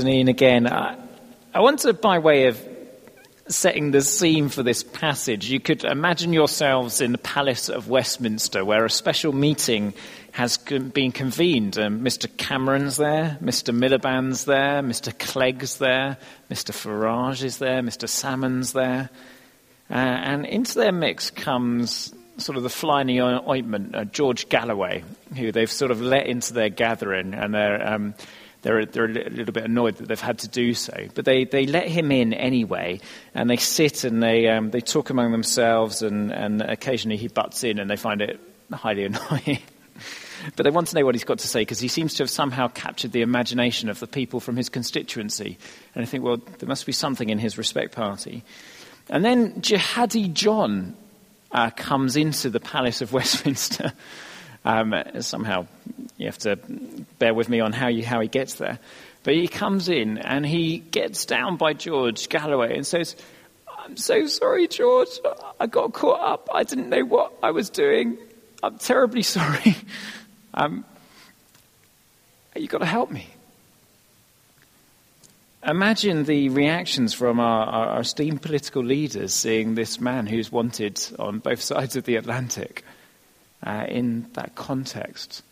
Ian again. I, I want to, by way of setting the scene for this passage, you could imagine yourselves in the Palace of Westminster, where a special meeting has been convened. Um, Mr. Cameron's there, Mr. Miliband's there, Mr. Clegg's there, Mr. Farage is there, Mr. Salmond's there. Uh, and into their mix comes sort of the fly in the ointment, uh, George Galloway, who they've sort of let into their gathering, and they're. Um, they're, they're a little bit annoyed that they've had to do so. But they, they let him in anyway, and they sit and they, um, they talk among themselves, and, and occasionally he butts in and they find it highly annoying. but they want to know what he's got to say because he seems to have somehow captured the imagination of the people from his constituency. And I think, well, there must be something in his respect party. And then Jihadi John uh, comes into the Palace of Westminster. Um, somehow you have to bear with me on how, you, how he gets there. But he comes in and he gets down by George Galloway and says, I'm so sorry, George. I got caught up. I didn't know what I was doing. I'm terribly sorry. Um, you've got to help me. Imagine the reactions from our, our, our esteemed political leaders seeing this man who's wanted on both sides of the Atlantic uh, in that context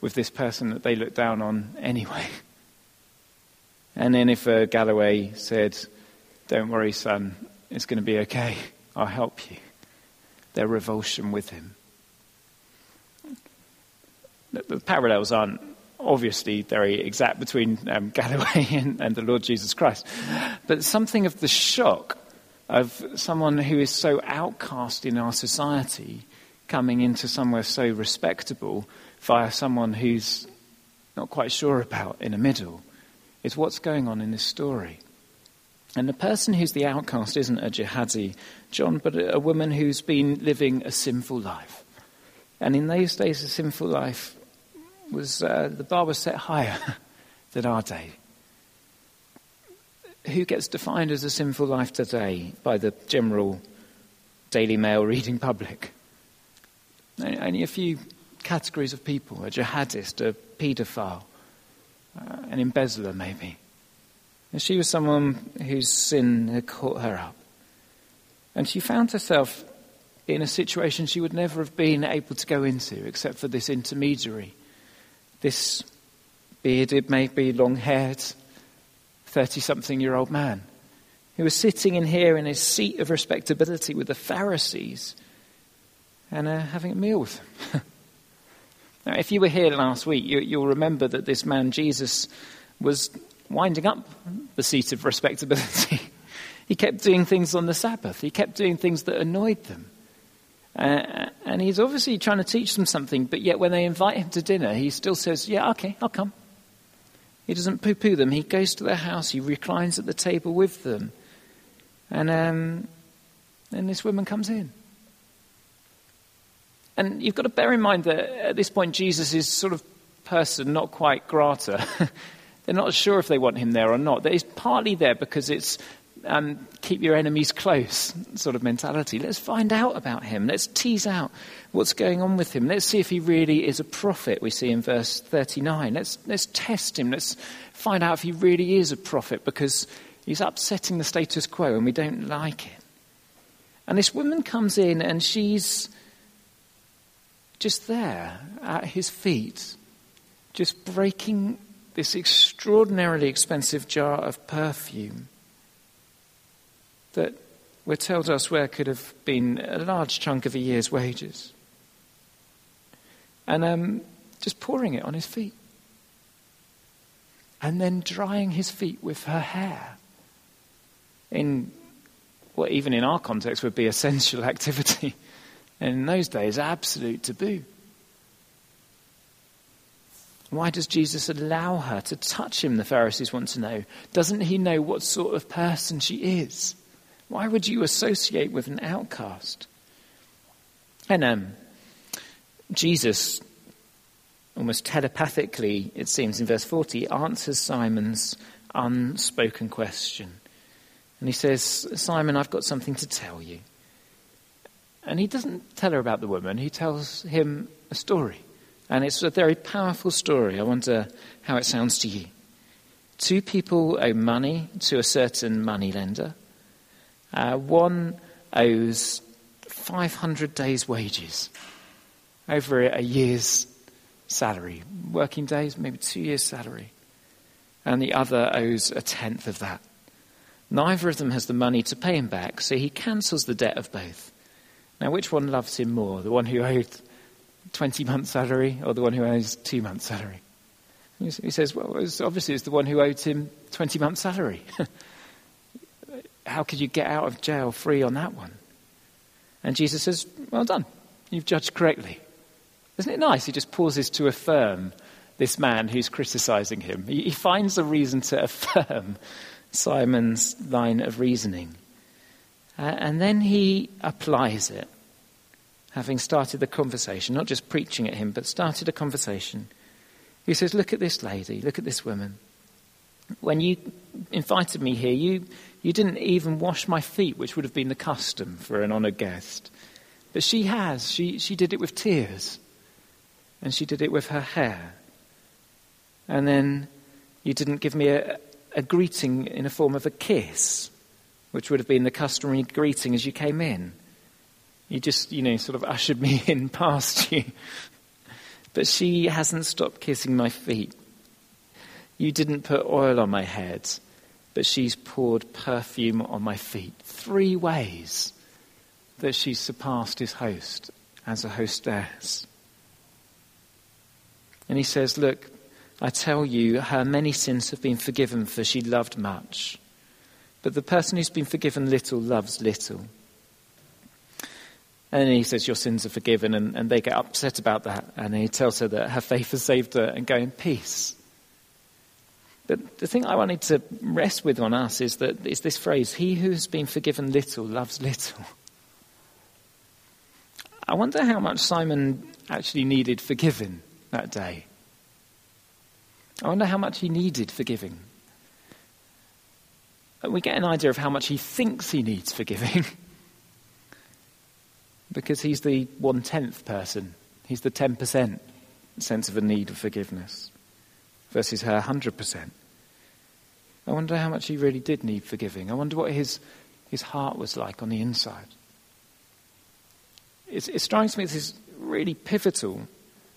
with this person that they look down on anyway. And then if uh, Galloway said, Don't worry, son, it's going to be okay, I'll help you, their revulsion with him. The, the parallels aren't obviously very exact between um, Galloway and, and the Lord Jesus Christ, but something of the shock of someone who is so outcast in our society coming into somewhere so respectable via someone who's not quite sure about in the middle is what's going on in this story. And the person who's the outcast isn't a jihadi, John, but a woman who's been living a sinful life. And in those days, a sinful life was, uh, the bar was set higher than our day. Who gets defined as a sinful life today by the general Daily Mail reading public? Only a few categories of people a jihadist, a paedophile, uh, an embezzler, maybe. And she was someone whose sin had caught her up. And she found herself in a situation she would never have been able to go into except for this intermediary, this bearded, maybe long haired, 30 something year old man who was sitting in here in his seat of respectability with the Pharisees and uh, having a meal with them. now, if you were here last week, you, you'll remember that this man, Jesus, was winding up the seat of respectability. he kept doing things on the Sabbath, he kept doing things that annoyed them. Uh, and he's obviously trying to teach them something, but yet when they invite him to dinner, he still says, Yeah, okay, I'll come. He doesn't poo poo them. He goes to their house, he reclines at the table with them. And um, then this woman comes in. And you've got to bear in mind that at this point, Jesus is sort of person, not quite grata. They're not sure if they want him there or not. He's partly there because it's um, keep your enemies close sort of mentality. Let's find out about him. Let's tease out what's going on with him. Let's see if he really is a prophet, we see in verse 39. Let's, let's test him. Let's find out if he really is a prophet because he's upsetting the status quo and we don't like it. And this woman comes in and she's just there at his feet, just breaking this extraordinarily expensive jar of perfume that we're told elsewhere could have been a large chunk of a year's wages. And um, just pouring it on his feet. And then drying his feet with her hair. In what, even in our context, would be a sensual activity. And in those days, absolute taboo. Why does Jesus allow her to touch him, the Pharisees want to know? Doesn't he know what sort of person she is? Why would you associate with an outcast? And um, Jesus, almost telepathically, it seems in verse 40, answers Simon's unspoken question. And he says, Simon, I've got something to tell you. And he doesn't tell her about the woman, he tells him a story. And it's a very powerful story. I wonder how it sounds to you. Two people owe money to a certain moneylender. Uh, one owes 500 days' wages over a year's salary, working days, maybe two years' salary. And the other owes a tenth of that. Neither of them has the money to pay him back, so he cancels the debt of both. Now, which one loves him more? The one who owed 20 months' salary or the one who owes two months' salary? He says, well, obviously it's the one who owed him 20 months' salary. How could you get out of jail free on that one? And Jesus says, well done. You've judged correctly. Isn't it nice? He just pauses to affirm this man who's criticizing him. He finds a reason to affirm Simon's line of reasoning. Uh, and then he applies it, having started the conversation, not just preaching at him, but started a conversation. He says, Look at this lady, look at this woman. When you invited me here, you, you didn't even wash my feet, which would have been the custom for an honored guest. But she has. She, she did it with tears. And she did it with her hair. And then you didn't give me a, a greeting in a form of a kiss, which would have been the customary greeting as you came in. You just, you know, sort of ushered me in past you. But she hasn't stopped kissing my feet. You didn't put oil on my head, but she's poured perfume on my feet. Three ways that she's surpassed his host as a hostess. And he says, Look, I tell you, her many sins have been forgiven, for she loved much. But the person who's been forgiven little loves little. And then he says, Your sins are forgiven, and, and they get upset about that. And he tells her that her faith has saved her and go in peace. But the thing I wanted to rest with on us is that is this phrase, he who has been forgiven little loves little. I wonder how much Simon actually needed forgiving that day. I wonder how much he needed forgiving. We get an idea of how much he thinks he needs forgiving. because he's the one tenth person. He's the 10% sense of a need of forgiveness versus her 100%. I wonder how much he really did need forgiving. I wonder what his, his heart was like on the inside. It, it strikes me this really pivotal.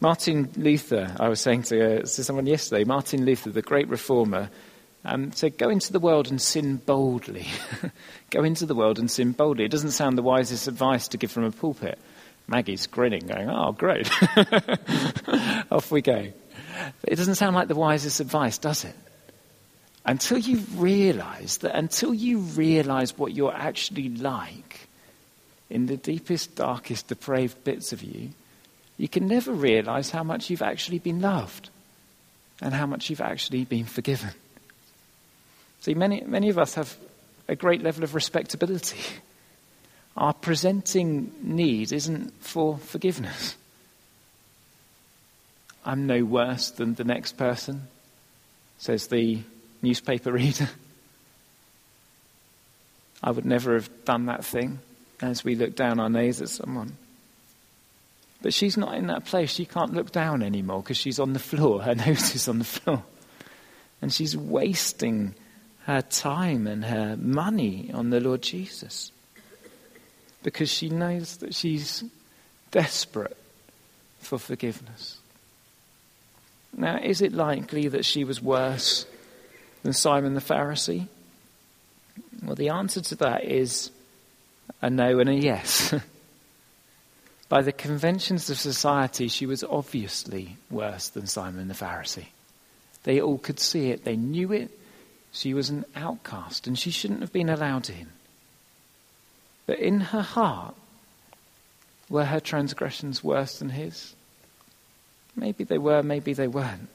Martin Luther, I was saying to, uh, to someone yesterday, Martin Luther, the great reformer, um, so go into the world and sin boldly. go into the world and sin boldly. It doesn't sound the wisest advice to give from a pulpit. Maggie's grinning, going, oh, great. Off we go. But it doesn't sound like the wisest advice, does it? Until you realize that, until you realize what you're actually like in the deepest, darkest, depraved bits of you, you can never realize how much you've actually been loved and how much you've actually been forgiven. See, many, many of us have a great level of respectability. Our presenting need isn't for forgiveness. I'm no worse than the next person, says the newspaper reader. I would never have done that thing as we look down our nose at someone. But she's not in that place. She can't look down anymore because she's on the floor. Her nose is on the floor. And she's wasting her time and her money on the Lord Jesus because she knows that she's desperate for forgiveness. Now, is it likely that she was worse than Simon the Pharisee? Well, the answer to that is a no and a yes. By the conventions of society, she was obviously worse than Simon the Pharisee. They all could see it, they knew it, she was an outcast and she shouldn't have been allowed in. But in her heart, were her transgressions worse than his? Maybe they were, maybe they weren't.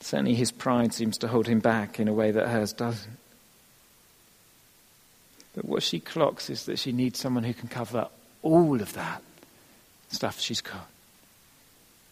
Certainly his pride seems to hold him back in a way that hers doesn't. But what she clocks is that she needs someone who can cover all of that stuff she's got.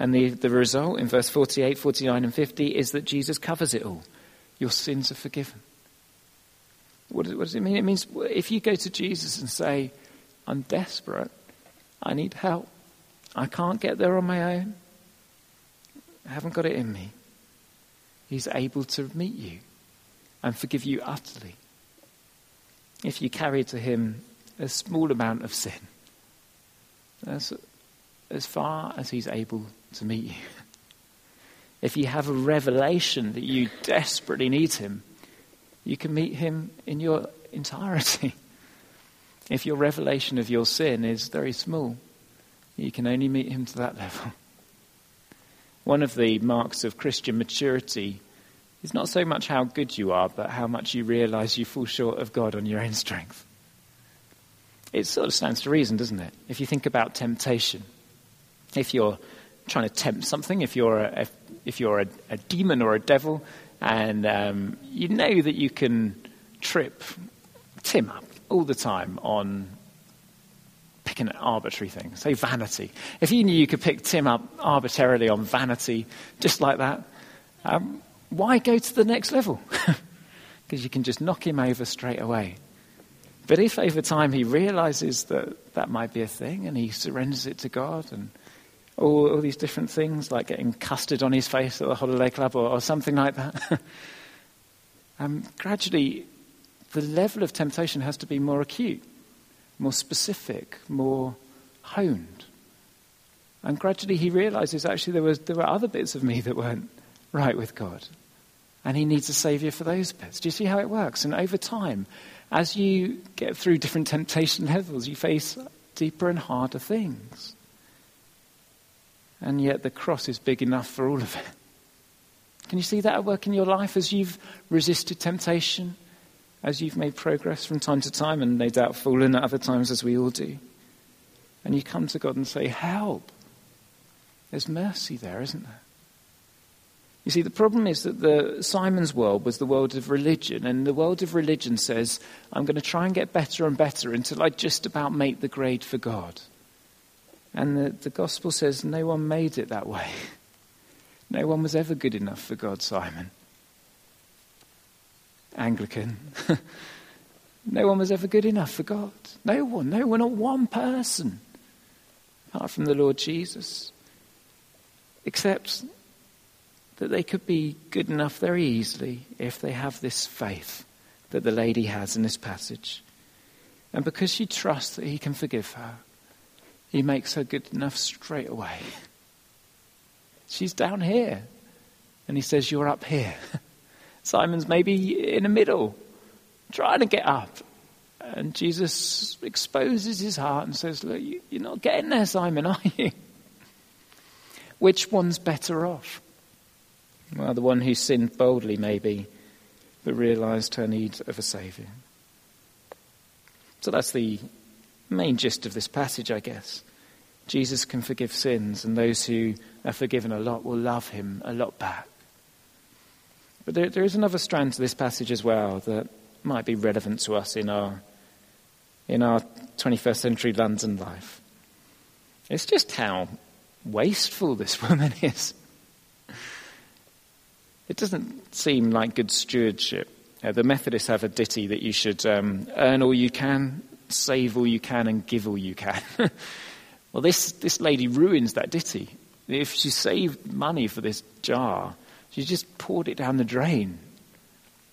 And the, the result in verse 48, 49, and 50 is that Jesus covers it all. Your sins are forgiven. What does, what does it mean? It means if you go to Jesus and say, I'm desperate, I need help, I can't get there on my own, I haven't got it in me. He's able to meet you and forgive you utterly. If you carry to Him a small amount of sin, as, as far as He's able to meet you. If you have a revelation that you desperately need Him, you can meet Him in your entirety. If your revelation of your sin is very small, you can only meet Him to that level. One of the marks of Christian maturity is not so much how good you are, but how much you realize you fall short of God on your own strength. It sort of stands to reason, doesn't it? If you think about temptation, if you're trying to tempt something, if you're a, if you're a, a demon or a devil, and um, you know that you can trip Tim up all the time on picking an arbitrary thing, say vanity. If you knew you could pick Tim up arbitrarily on vanity, just like that, um, why go to the next level? Because you can just knock him over straight away. But if over time he realizes that that might be a thing and he surrenders it to God and all, all these different things, like getting custard on his face at the holiday club or, or something like that, um, gradually the level of temptation has to be more acute, more specific, more honed. And gradually he realizes actually there, was, there were other bits of me that weren't right with God. And he needs a savior for those bits. Do you see how it works? And over time, as you get through different temptation levels, you face deeper and harder things. And yet the cross is big enough for all of it. Can you see that at work in your life as you've resisted temptation, as you've made progress from time to time, and no doubt fallen at other times as we all do? And you come to God and say, Help. There's mercy there, isn't there? You see, the problem is that the Simon's world was the world of religion, and the world of religion says, I'm going to try and get better and better until I just about make the grade for God. And the, the gospel says no one made it that way. No one was ever good enough for God, Simon. Anglican. no one was ever good enough for God. No one. No one, not one person. Apart from the Lord Jesus. Except that they could be good enough very easily if they have this faith that the lady has in this passage. And because she trusts that he can forgive her, he makes her good enough straight away. She's down here. And he says, You're up here. Simon's maybe in the middle, trying to get up. And Jesus exposes his heart and says, Look, you're not getting there, Simon, are you? Which one's better off? Well, the one who sinned boldly, maybe, but realized her need of a Saviour. So that's the main gist of this passage, I guess. Jesus can forgive sins, and those who are forgiven a lot will love him a lot back. But there, there is another strand to this passage as well that might be relevant to us in our, in our 21st century London life. It's just how wasteful this woman is. It doesn't seem like good stewardship. Uh, the Methodists have a ditty that you should um, earn all you can, save all you can, and give all you can. well, this, this lady ruins that ditty. If she saved money for this jar, she just poured it down the drain.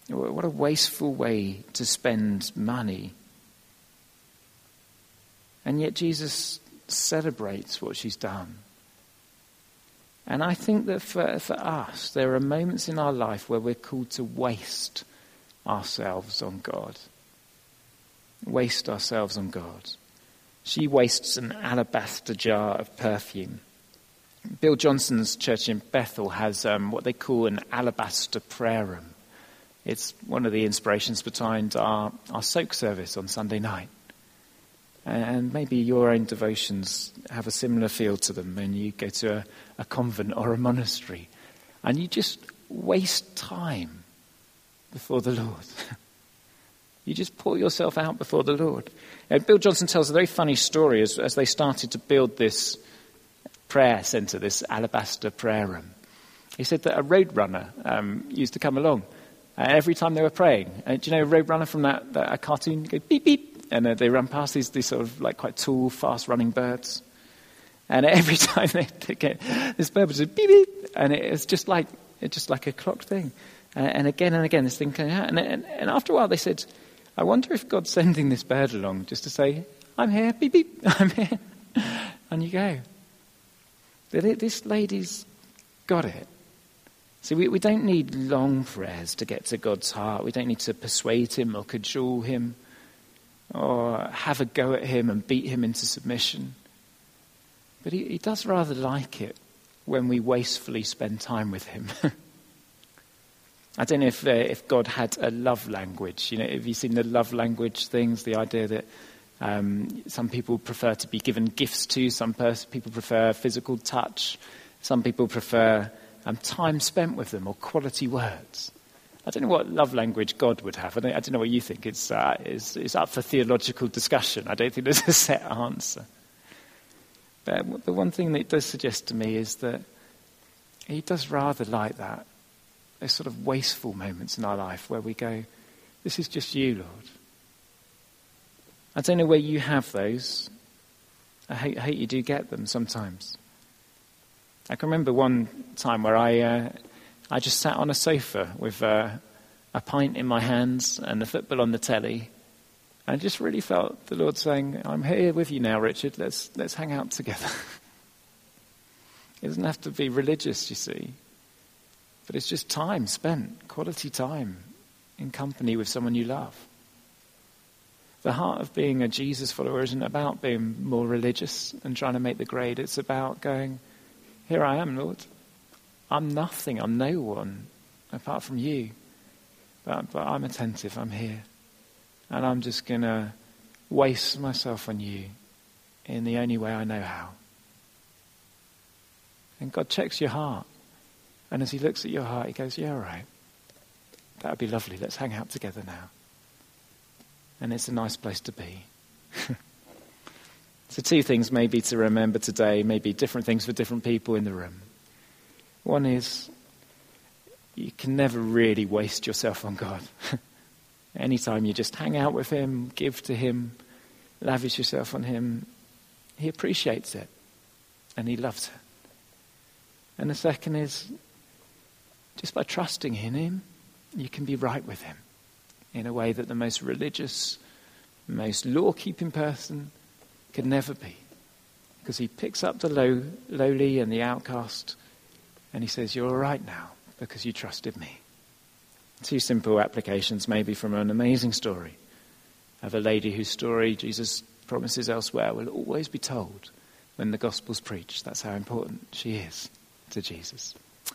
What a wasteful way to spend money. And yet Jesus celebrates what she's done. And I think that for, for us, there are moments in our life where we're called to waste ourselves on God. Waste ourselves on God. She wastes an alabaster jar of perfume. Bill Johnson's church in Bethel has um, what they call an alabaster prayer room. It's one of the inspirations behind our, our soak service on Sunday night. And maybe your own devotions have a similar feel to them when you go to a, a convent or a monastery and you just waste time before the Lord. you just pour yourself out before the Lord. And Bill Johnson tells a very funny story as, as they started to build this prayer center, this alabaster prayer room. He said that a roadrunner um, used to come along uh, every time they were praying. Uh, do you know a Roadrunner from that, that a cartoon? Go beep beep and uh, they run past these, these sort of like quite tall, fast running birds. And every time they, they get this bird would beep beep, and it, it's just like It's just like a clock thing. Uh, and again and again, this thing came out. And, and, and after a while, they said, I wonder if God's sending this bird along just to say, I'm here, beep, beep, I'm here. and you go. This lady's got it. See, we, we don't need long prayers to get to God's heart. We don't need to persuade him or cajole him or have a go at him and beat him into submission. But he, he does rather like it when we wastefully spend time with him. I don't know if, uh, if God had a love language. You know, have you seen the love language things? The idea that um, some people prefer to be given gifts to, some pers- people prefer physical touch, some people prefer um, time spent with them or quality words. I don't know what love language God would have. I don't, I don't know what you think. It's, uh, it's, it's, up for theological discussion. I don't think there's a set answer. But the one thing that it does suggest to me is that He does rather like that. There's sort of wasteful moments in our life where we go, This is just you, Lord. I don't know where you have those. I hate, I hate you do get them sometimes. I can remember one time where I, uh, I just sat on a sofa with uh, a pint in my hands and the football on the telly. And I just really felt the Lord saying, I'm here with you now, Richard. Let's, let's hang out together. it doesn't have to be religious, you see. But it's just time spent, quality time in company with someone you love. The heart of being a Jesus follower isn't about being more religious and trying to make the grade. It's about going, Here I am, Lord. I'm nothing. I'm no one apart from you. But, but I'm attentive. I'm here. And I'm just going to waste myself on you in the only way I know how. And God checks your heart. And as He looks at your heart, He goes, Yeah, all right. That would be lovely. Let's hang out together now and it's a nice place to be. so, two things maybe to remember today, maybe different things for different people in the room. One is you can never really waste yourself on God. Anytime you just hang out with Him, give to Him, lavish yourself on Him, He appreciates it and He loves it. And the second is just by trusting in Him, you can be right with Him in a way that the most religious, most law keeping person could never be. Because he picks up the low, lowly and the outcast and he says, You're all right now because you trusted me. Two simple applications, maybe from an amazing story of a lady whose story Jesus promises elsewhere will always be told when the gospel's preached. That's how important she is to Jesus.